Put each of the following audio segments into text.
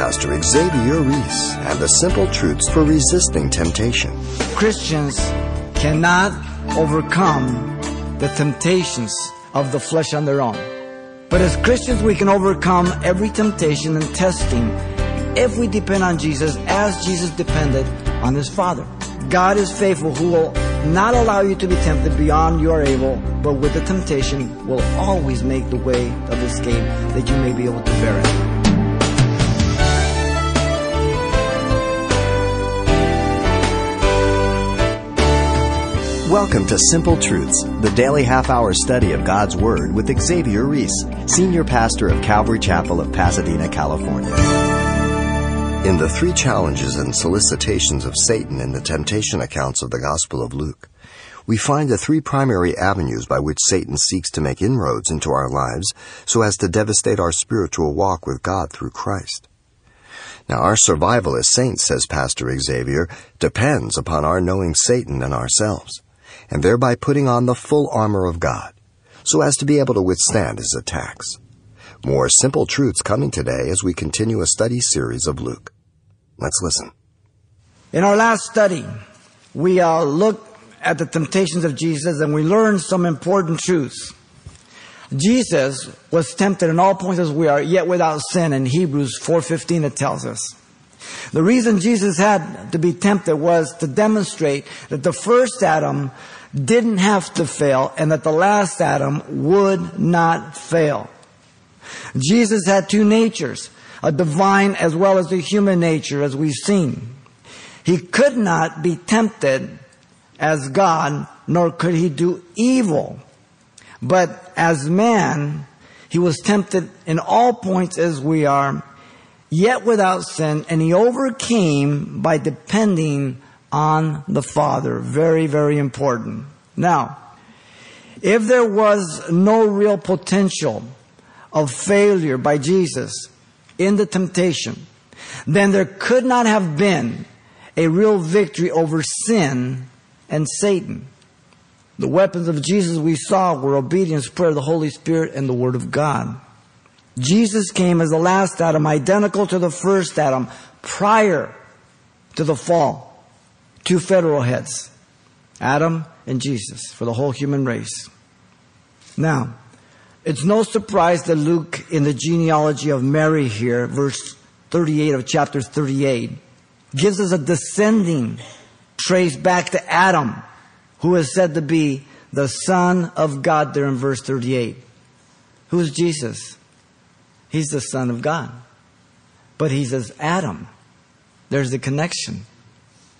Pastor Xavier Reese and the simple truths for resisting temptation. Christians cannot overcome the temptations of the flesh on their own. But as Christians, we can overcome every temptation and testing if we depend on Jesus as Jesus depended on his Father. God is faithful who will not allow you to be tempted beyond you are able, but with the temptation will always make the way of escape that you may be able to bear it. Welcome to Simple Truths, the daily half hour study of God's Word with Xavier Reese, Senior Pastor of Calvary Chapel of Pasadena, California. In the three challenges and solicitations of Satan in the temptation accounts of the Gospel of Luke, we find the three primary avenues by which Satan seeks to make inroads into our lives so as to devastate our spiritual walk with God through Christ. Now, our survival as saints, says Pastor Xavier, depends upon our knowing Satan and ourselves and thereby putting on the full armor of God, so as to be able to withstand his attacks. More simple truths coming today as we continue a study series of Luke. Let's listen. In our last study, we uh, looked at the temptations of Jesus and we learned some important truths. Jesus was tempted in all points as we are, yet without sin. In Hebrews 4.15 it tells us. The reason Jesus had to be tempted was to demonstrate that the first Adam didn't have to fail and that the last Adam would not fail. Jesus had two natures, a divine as well as a human nature, as we've seen. He could not be tempted as God, nor could he do evil. But as man, he was tempted in all points as we are, yet without sin, and he overcame by depending on the Father. Very, very important. Now, if there was no real potential of failure by Jesus in the temptation, then there could not have been a real victory over sin and Satan. The weapons of Jesus we saw were obedience, prayer, the Holy Spirit, and the Word of God. Jesus came as the last Adam, identical to the first Adam, prior to the fall. Two federal heads, Adam and Jesus, for the whole human race. Now, it's no surprise that Luke, in the genealogy of Mary here, verse 38 of chapter 38, gives us a descending trace back to Adam, who is said to be the Son of God there in verse 38. Who is Jesus? He's the Son of God. But he's as Adam. There's the connection.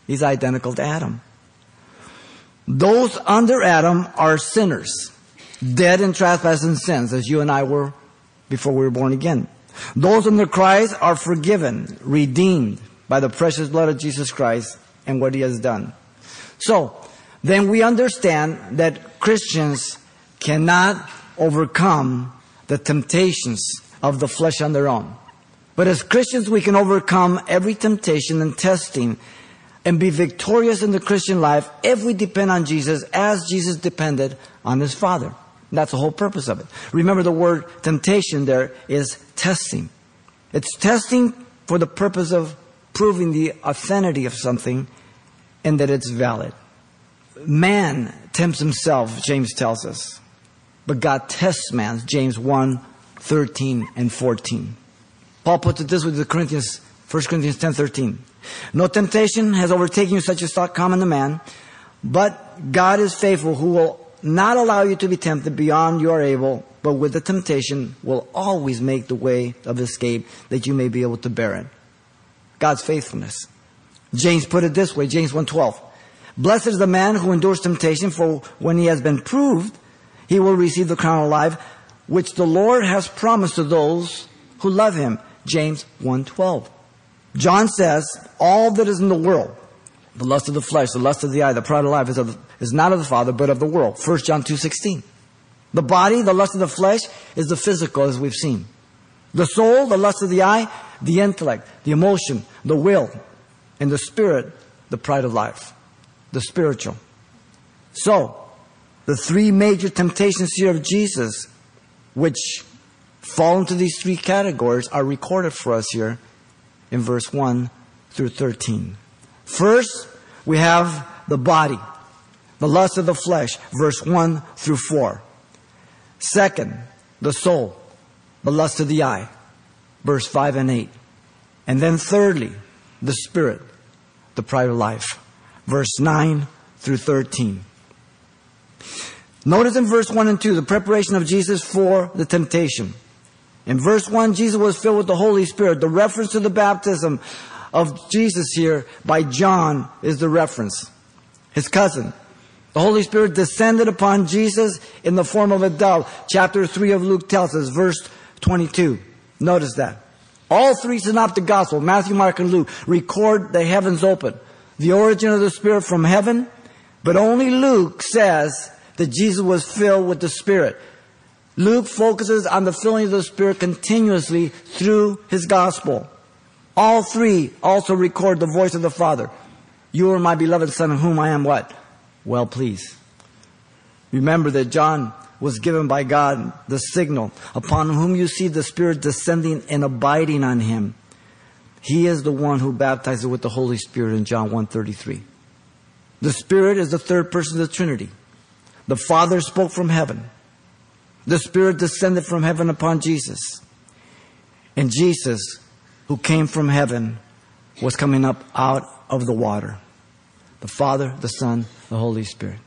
He's identical to Adam. Those under Adam are sinners, dead in trespasses and sins, as you and I were before we were born again. Those under Christ are forgiven, redeemed by the precious blood of Jesus Christ and what he has done. So, then we understand that Christians cannot overcome the temptations of the flesh on their own. But as Christians, we can overcome every temptation and testing and be victorious in the Christian life if we depend on Jesus as Jesus depended on his Father. That's the whole purpose of it. Remember the word temptation there is testing. It's testing for the purpose of proving the authenticity of something and that it's valid. Man tempts himself, James tells us. But God tests man, James 1, 13 and 14. Paul puts it this way to the Corinthians, 1 Corinthians 10, 13. No temptation has overtaken you such as thought common to man, but God is faithful who will not allow you to be tempted beyond you are able, but with the temptation will always make the way of escape that you may be able to bear it. God's faithfulness. James put it this way, James 1:12. Blessed is the man who endures temptation, for when he has been proved, he will receive the crown of life, which the Lord has promised to those who love him. James 1:12. John says, all that is in the world, the lust of the flesh, the lust of the eye, the pride of life is, of, is not of the Father, but of the world. 1 John 2.16. The body, the lust of the flesh, is the physical, as we've seen. The soul, the lust of the eye, the intellect, the emotion, the will, and the spirit, the pride of life, the spiritual. So, the three major temptations here of Jesus, which fall into these three categories, are recorded for us here in verse 1 through 13. First, we have the body, the lust of the flesh, verse 1 through 4. Second, the soul, the lust of the eye, verse 5 and 8. And then thirdly, the spirit, the of life, verse 9 through 13. Notice in verse 1 and 2 the preparation of Jesus for the temptation. In verse 1, Jesus was filled with the Holy Spirit. The reference to the baptism of Jesus here by John is the reference. His cousin. The Holy Spirit descended upon Jesus in the form of a dove. Chapter 3 of Luke tells us, verse 22. Notice that. All three synoptic gospels, Matthew, Mark, and Luke, record the heavens open. The origin of the Spirit from heaven, but only Luke says that Jesus was filled with the Spirit. Luke focuses on the filling of the Spirit continuously through his gospel. All three also record the voice of the Father. You are my beloved Son, in whom I am what? Well pleased. Remember that John was given by God the signal upon whom you see the Spirit descending and abiding on him. He is the one who baptizes with the Holy Spirit in John 1:33. The Spirit is the third person of the Trinity. The Father spoke from heaven. The Spirit descended from heaven upon Jesus. And Jesus, who came from heaven, was coming up out of the water. The Father, the Son, the Holy Spirit.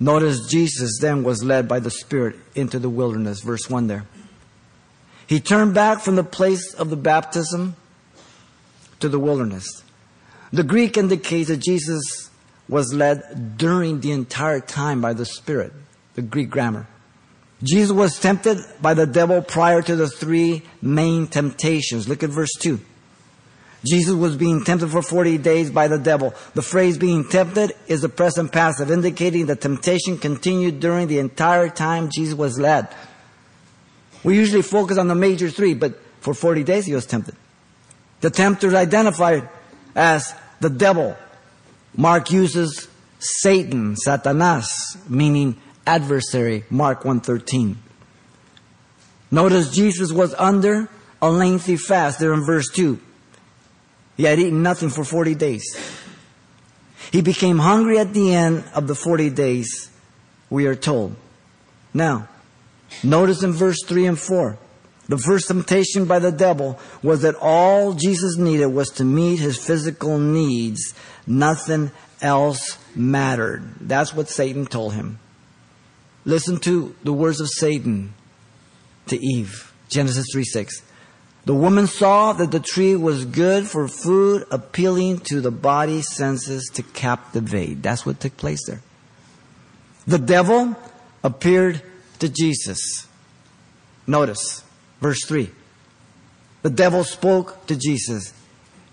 Notice Jesus then was led by the Spirit into the wilderness, verse 1 there. He turned back from the place of the baptism to the wilderness. The Greek indicates that Jesus was led during the entire time by the Spirit, the Greek grammar. Jesus was tempted by the devil prior to the three main temptations. Look at verse 2. Jesus was being tempted for 40 days by the devil. The phrase being tempted is the present passive, indicating the temptation continued during the entire time Jesus was led. We usually focus on the major three, but for 40 days he was tempted. The tempter is identified as the devil. Mark uses Satan, Satanas, meaning adversary, Mark 113. Notice Jesus was under a lengthy fast there in verse 2. He had eaten nothing for 40 days. He became hungry at the end of the 40 days, we are told. Now, notice in verse 3 and 4, the first temptation by the devil was that all Jesus needed was to meet his physical needs. Nothing else mattered. That's what Satan told him. Listen to the words of Satan to Eve. Genesis 3 6. The woman saw that the tree was good for food, appealing to the body senses to captivate. That's what took place there. The devil appeared to Jesus. Notice verse 3. The devil spoke to Jesus,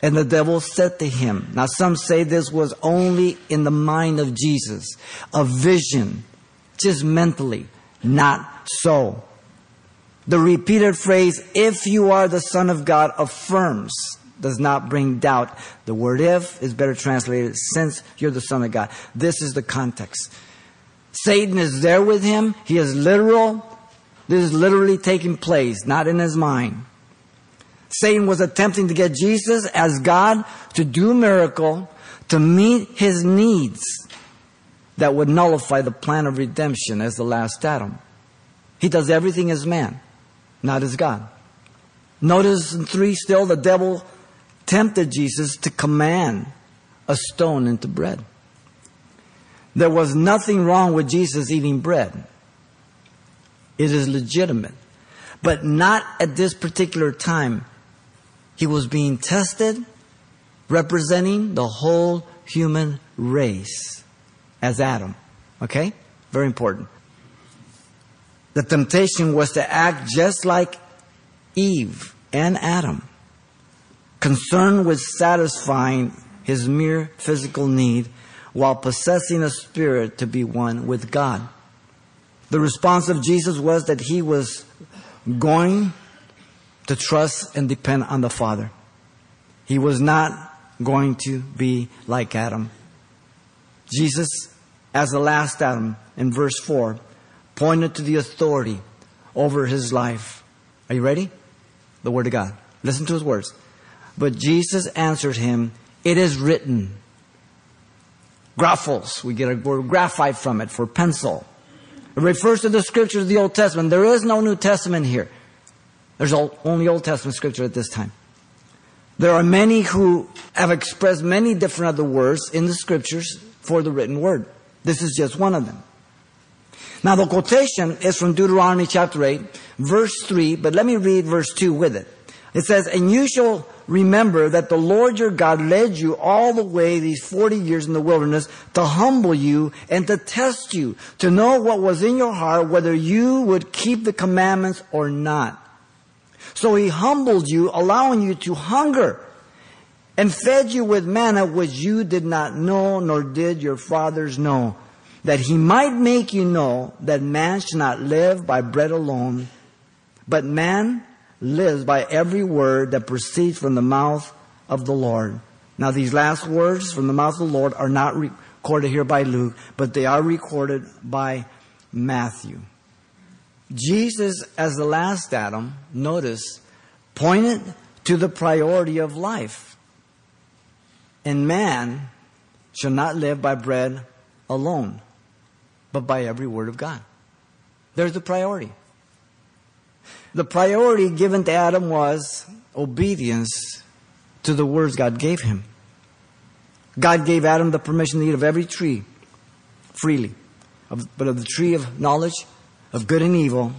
and the devil said to him, Now, some say this was only in the mind of Jesus, a vision, just mentally. Not so. The repeated phrase, if you are the Son of God, affirms, does not bring doubt. The word if is better translated, since you're the Son of God. This is the context. Satan is there with him. He is literal. This is literally taking place, not in his mind. Satan was attempting to get Jesus as God to do a miracle to meet his needs that would nullify the plan of redemption as the last Adam. He does everything as man not as God. Notice in 3 still, the devil tempted Jesus to command a stone into bread. There was nothing wrong with Jesus eating bread. It is legitimate. But not at this particular time. He was being tested, representing the whole human race as Adam. Okay? Very important. The temptation was to act just like Eve and Adam, concerned with satisfying his mere physical need while possessing a spirit to be one with God. The response of Jesus was that he was going to trust and depend on the Father. He was not going to be like Adam. Jesus, as the last Adam, in verse 4, pointed to the authority over his life. Are you ready? The Word of God. Listen to his words. But Jesus answered him, It is written. Graphos, we get a word graphite from it for pencil. It refers to the scriptures of the Old Testament. There is no New Testament here. There's only Old Testament scripture at this time. There are many who have expressed many different other words in the scriptures for the written word. This is just one of them. Now the quotation is from Deuteronomy chapter 8, verse 3, but let me read verse 2 with it. It says, And you shall remember that the Lord your God led you all the way these 40 years in the wilderness to humble you and to test you, to know what was in your heart, whether you would keep the commandments or not. So he humbled you, allowing you to hunger and fed you with manna which you did not know, nor did your fathers know, that he might make you know that man should not live by bread alone, but man lives by every word that proceeds from the mouth of the Lord. Now, these last words from the mouth of the Lord are not recorded here by Luke, but they are recorded by Matthew. Jesus, as the last Adam, notice, pointed to the priority of life. And man shall not live by bread alone, but by every word of God. There's the priority. The priority given to Adam was obedience to the words God gave him. God gave Adam the permission to eat of every tree freely, but of the tree of knowledge of good and evil,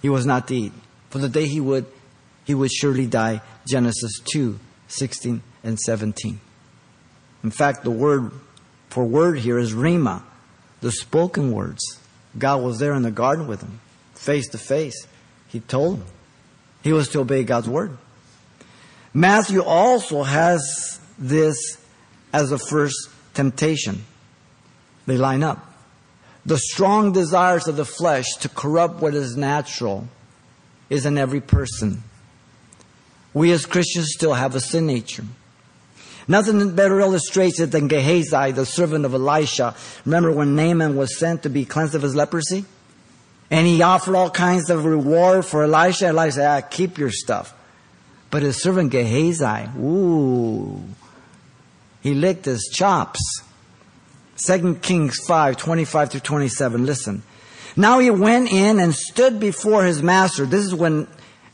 he was not to eat. For the day he would, he would surely die. Genesis 2, 16 and 17. In fact, the word for word here is rhema, the spoken words. God was there in the garden with him, face to face. He told him he was to obey God's word. Matthew also has this as a first temptation. They line up. The strong desires of the flesh to corrupt what is natural is in every person. We as Christians still have a sin nature. Nothing better illustrates it than Gehazi, the servant of Elisha. Remember when Naaman was sent to be cleansed of his leprosy? And he offered all kinds of reward for Elisha. Elisha said, ah, keep your stuff. But his servant Gehazi, ooh, he licked his chops. 2 Kings 5, 25 through 27. Listen. Now he went in and stood before his master. This is when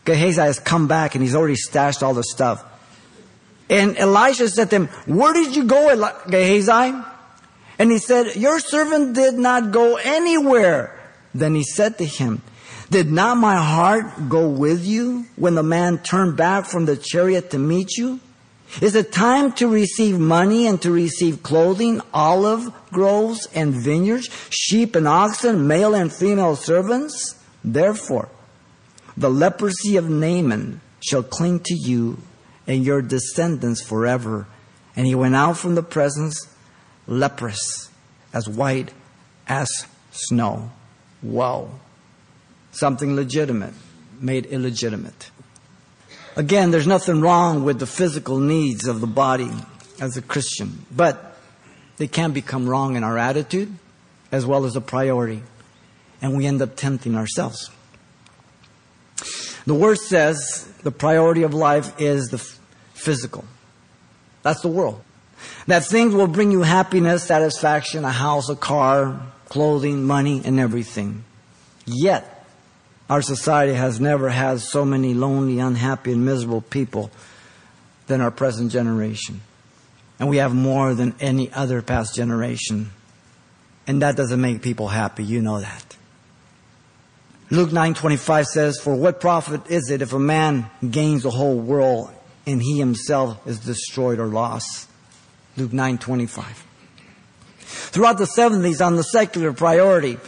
Gehazi has come back and he's already stashed all the stuff. And Elisha said to him, Where did you go, Gehazi? And he said, Your servant did not go anywhere. Then he said to him, Did not my heart go with you when the man turned back from the chariot to meet you? Is it time to receive money and to receive clothing, olive groves and vineyards, sheep and oxen, male and female servants? Therefore, the leprosy of Naaman shall cling to you and your descendants forever. And he went out from the presence leprous, as white as snow. Wow. Something legitimate made illegitimate. Again, there's nothing wrong with the physical needs of the body as a Christian, but they can become wrong in our attitude as well as a priority, and we end up tempting ourselves. The word says the priority of life is the physical. That's the world. That things will bring you happiness, satisfaction, a house, a car, clothing, money, and everything. Yet, our society has never had so many lonely, unhappy, and miserable people than our present generation. And we have more than any other past generation. And that doesn't make people happy. You know that. Luke 9:25 says, "For what profit is it if a man gains the whole world and he himself is destroyed or lost?" Luke 9:25. Throughout the 70s on the secular priority,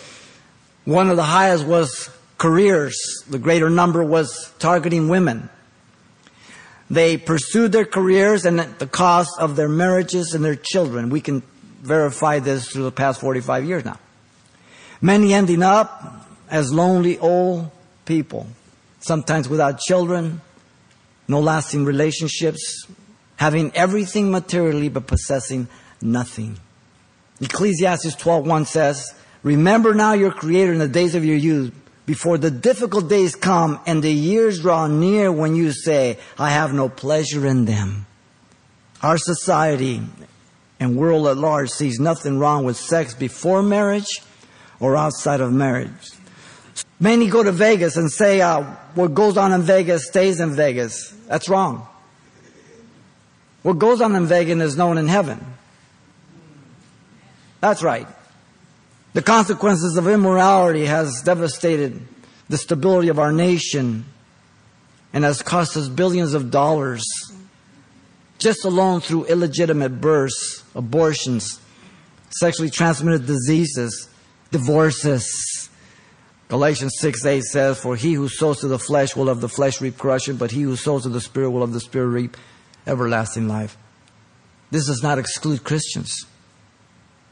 one of the highest was careers. The greater number was targeting women. They pursued their careers and at the cost of their marriages and their children. We can verify this through the past 45 years now. Many ending up as lonely old people, sometimes without children, no lasting relationships, having everything materially but possessing nothing. Ecclesiastes 12:1 says, "Remember now your creator in the days of your youth before the difficult days come and the years draw near when you say, I have no pleasure in them. Our society and world at large sees nothing wrong with sex before marriage or outside of marriage. Many go to Vegas and say, uh, what goes on in Vegas stays in Vegas. That's wrong. What goes on in Vegas is known in heaven. That's right. The consequences of immorality has devastated the stability of our nation and has cost us billions of dollars just alone through illegitimate births, abortions, sexually transmitted diseases, divorces. Galatians 6 8 says, For he who sows to the flesh will of the flesh reap corruption, but he who sows to the Spirit will of the Spirit reap everlasting life. This does not exclude Christians,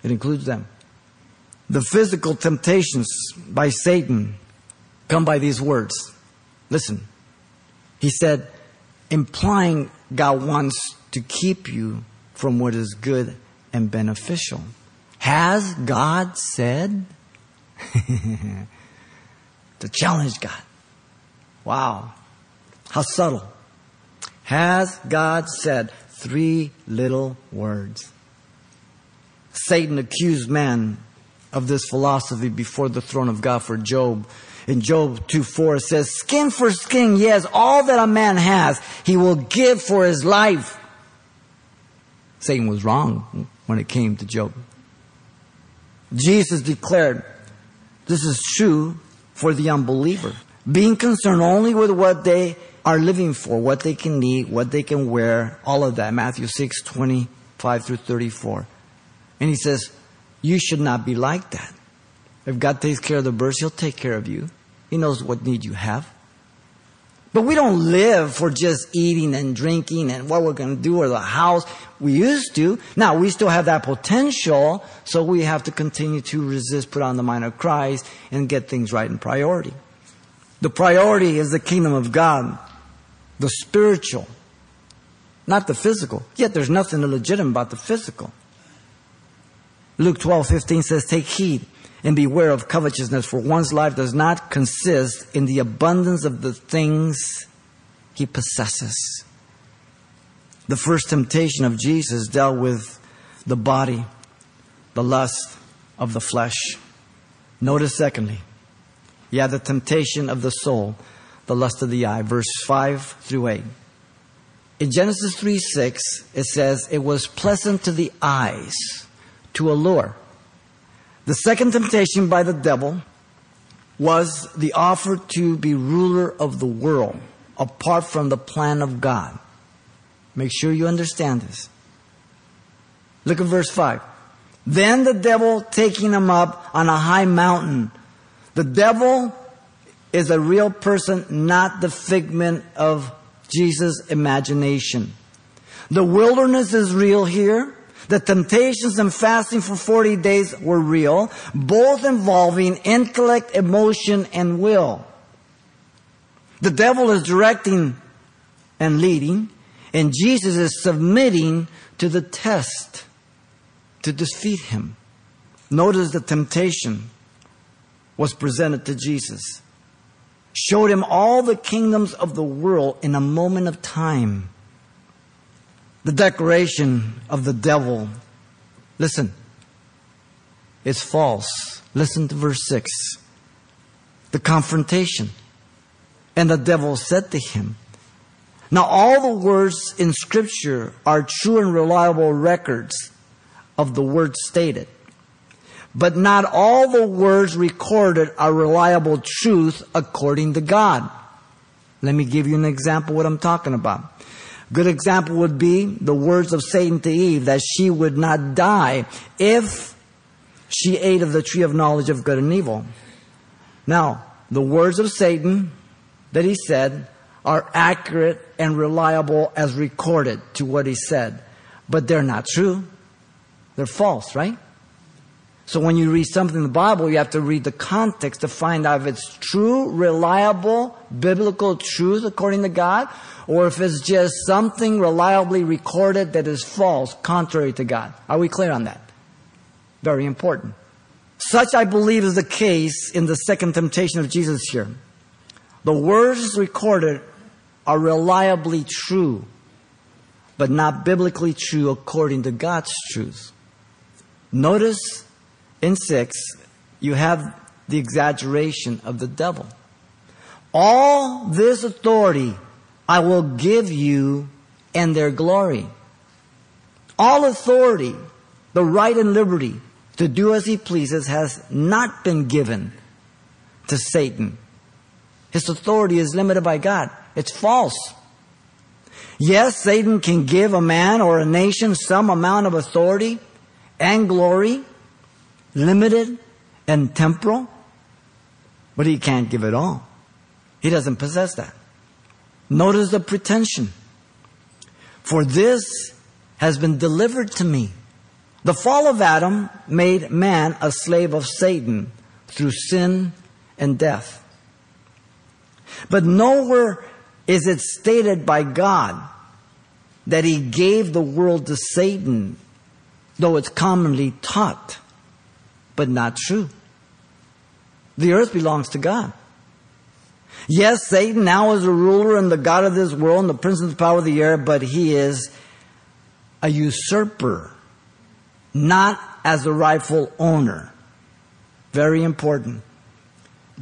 it includes them. The physical temptations by Satan come by these words. Listen. He said, implying God wants to keep you from what is good and beneficial. Has God said? to challenge God. Wow. How subtle. Has God said three little words? Satan accused man of this philosophy before the throne of God for Job. In Job 2 4 it says, Skin for skin, yes, all that a man has, he will give for his life. Satan was wrong when it came to Job. Jesus declared, This is true for the unbeliever. Being concerned only with what they are living for, what they can eat, what they can wear, all of that. Matthew 6 25 through 34. And he says, You should not be like that. If God takes care of the birds, He'll take care of you. He knows what need you have. But we don't live for just eating and drinking and what we're going to do or the house. We used to. Now we still have that potential, so we have to continue to resist, put on the mind of Christ, and get things right in priority. The priority is the kingdom of God, the spiritual, not the physical. Yet there's nothing illegitimate about the physical. Luke 12, 15 says, Take heed and beware of covetousness, for one's life does not consist in the abundance of the things he possesses. The first temptation of Jesus dealt with the body, the lust of the flesh. Notice, secondly, yeah, the temptation of the soul, the lust of the eye, verse 5 through 8. In Genesis 3 6, it says, It was pleasant to the eyes to allure. The second temptation by the devil was the offer to be ruler of the world apart from the plan of God. Make sure you understand this. Look at verse 5. Then the devil taking him up on a high mountain. The devil is a real person, not the figment of Jesus' imagination. The wilderness is real here. The temptations and fasting for 40 days were real, both involving intellect, emotion, and will. The devil is directing and leading, and Jesus is submitting to the test to defeat him. Notice the temptation was presented to Jesus, showed him all the kingdoms of the world in a moment of time. The declaration of the devil, listen, is false. Listen to verse 6. The confrontation. And the devil said to him, Now all the words in Scripture are true and reliable records of the words stated. But not all the words recorded are reliable truth according to God. Let me give you an example what I'm talking about. Good example would be the words of Satan to Eve that she would not die if she ate of the tree of knowledge of good and evil. Now, the words of Satan that he said are accurate and reliable as recorded to what he said, but they're not true. They're false, right? So when you read something in the Bible, you have to read the context to find out if it's true, reliable, biblical truth according to God, or if it's just something reliably recorded that is false, contrary to God. Are we clear on that? Very important. Such, I believe, is the case in the second temptation of Jesus here. The words recorded are reliably true, but not biblically true according to God's truth. Notice in 6, you have the exaggeration of the devil. All this authority I will give you and their glory. All authority, the right and liberty to do as he pleases has not been given to Satan. His authority is limited by God. It's false. Yes, Satan can give a man or a nation some amount of authority and glory, limited and temporal, but he can't give it all. He doesn't possess that. Notice the pretension. For this has been delivered to me. The fall of Adam made man a slave of Satan through sin and death. But nowhere is it stated by God that he gave the world to Satan, though it's commonly taught, but not true. The earth belongs to God. Yes, Satan now is the ruler and the God of this world and the prince of the power of the air, but he is a usurper, not as the rightful owner. Very important.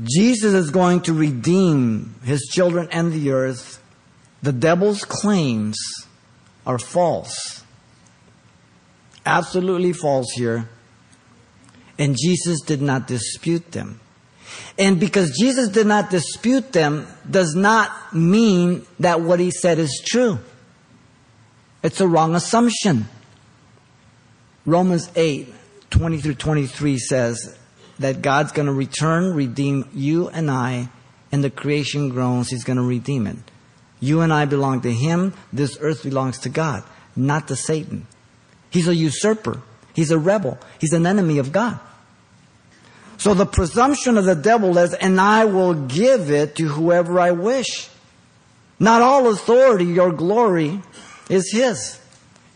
Jesus is going to redeem his children and the earth. The devil's claims are false. Absolutely false here. And Jesus did not dispute them. And because Jesus did not dispute them does not mean that what he said is true. It's a wrong assumption. Romans 8, 20 through 23 says that God's going to return, redeem you and I, and the creation groans, he's going to redeem it. You and I belong to him. This earth belongs to God, not to Satan. He's a usurper. He's a rebel. He's an enemy of God. So the presumption of the devil is, and I will give it to whoever I wish. Not all authority or glory is his.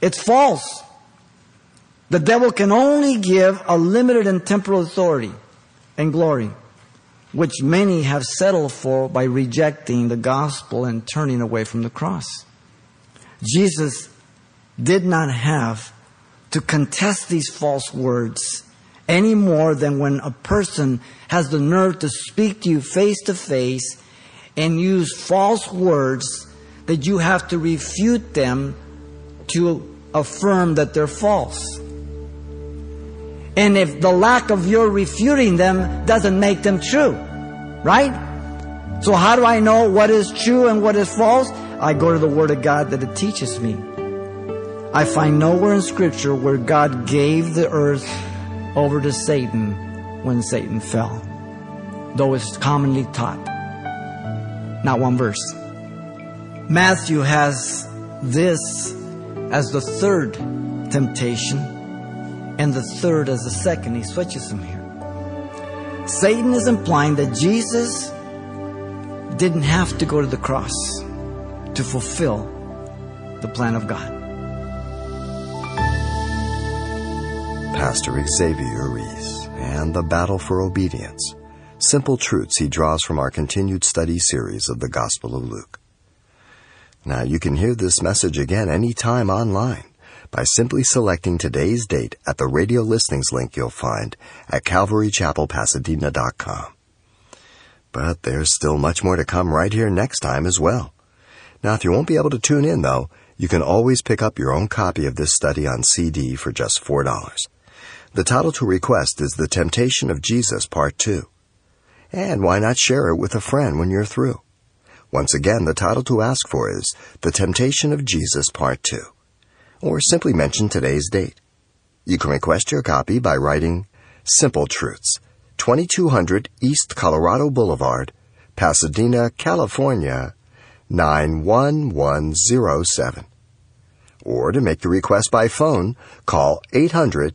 It's false. The devil can only give a limited and temporal authority and glory, which many have settled for by rejecting the gospel and turning away from the cross. Jesus did not have to contest these false words any more than when a person has the nerve to speak to you face to face and use false words that you have to refute them to affirm that they're false. And if the lack of your refuting them doesn't make them true, right? So how do I know what is true and what is false? I go to the Word of God that it teaches me. I find nowhere in Scripture where God gave the earth over to Satan when Satan fell, though it's commonly taught. Not one verse. Matthew has this as the third temptation and the third as the second. He switches them here. Satan is implying that Jesus didn't have to go to the cross to fulfill the plan of God. Pastor Xavier Reese and the battle for obedience. Simple truths he draws from our continued study series of the Gospel of Luke. Now you can hear this message again anytime online by simply selecting today's date at the radio listings link you'll find at calvarychapelpasadena.com. But there's still much more to come right here next time as well. Now if you won't be able to tune in though, you can always pick up your own copy of this study on CD for just $4. The title to request is The Temptation of Jesus Part 2. And why not share it with a friend when you're through? Once again, the title to ask for is The Temptation of Jesus Part 2. Or simply mention today's date. You can request your copy by writing Simple Truths, 2200 East Colorado Boulevard, Pasadena, California, 91107. Or to make your request by phone, call 800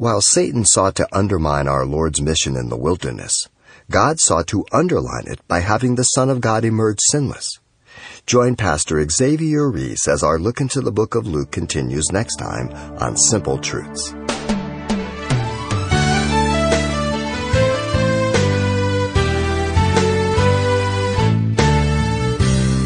While Satan sought to undermine our Lord's mission in the wilderness, God sought to underline it by having the Son of God emerge sinless. Join Pastor Xavier Reese as our look into the book of Luke continues next time on Simple Truths.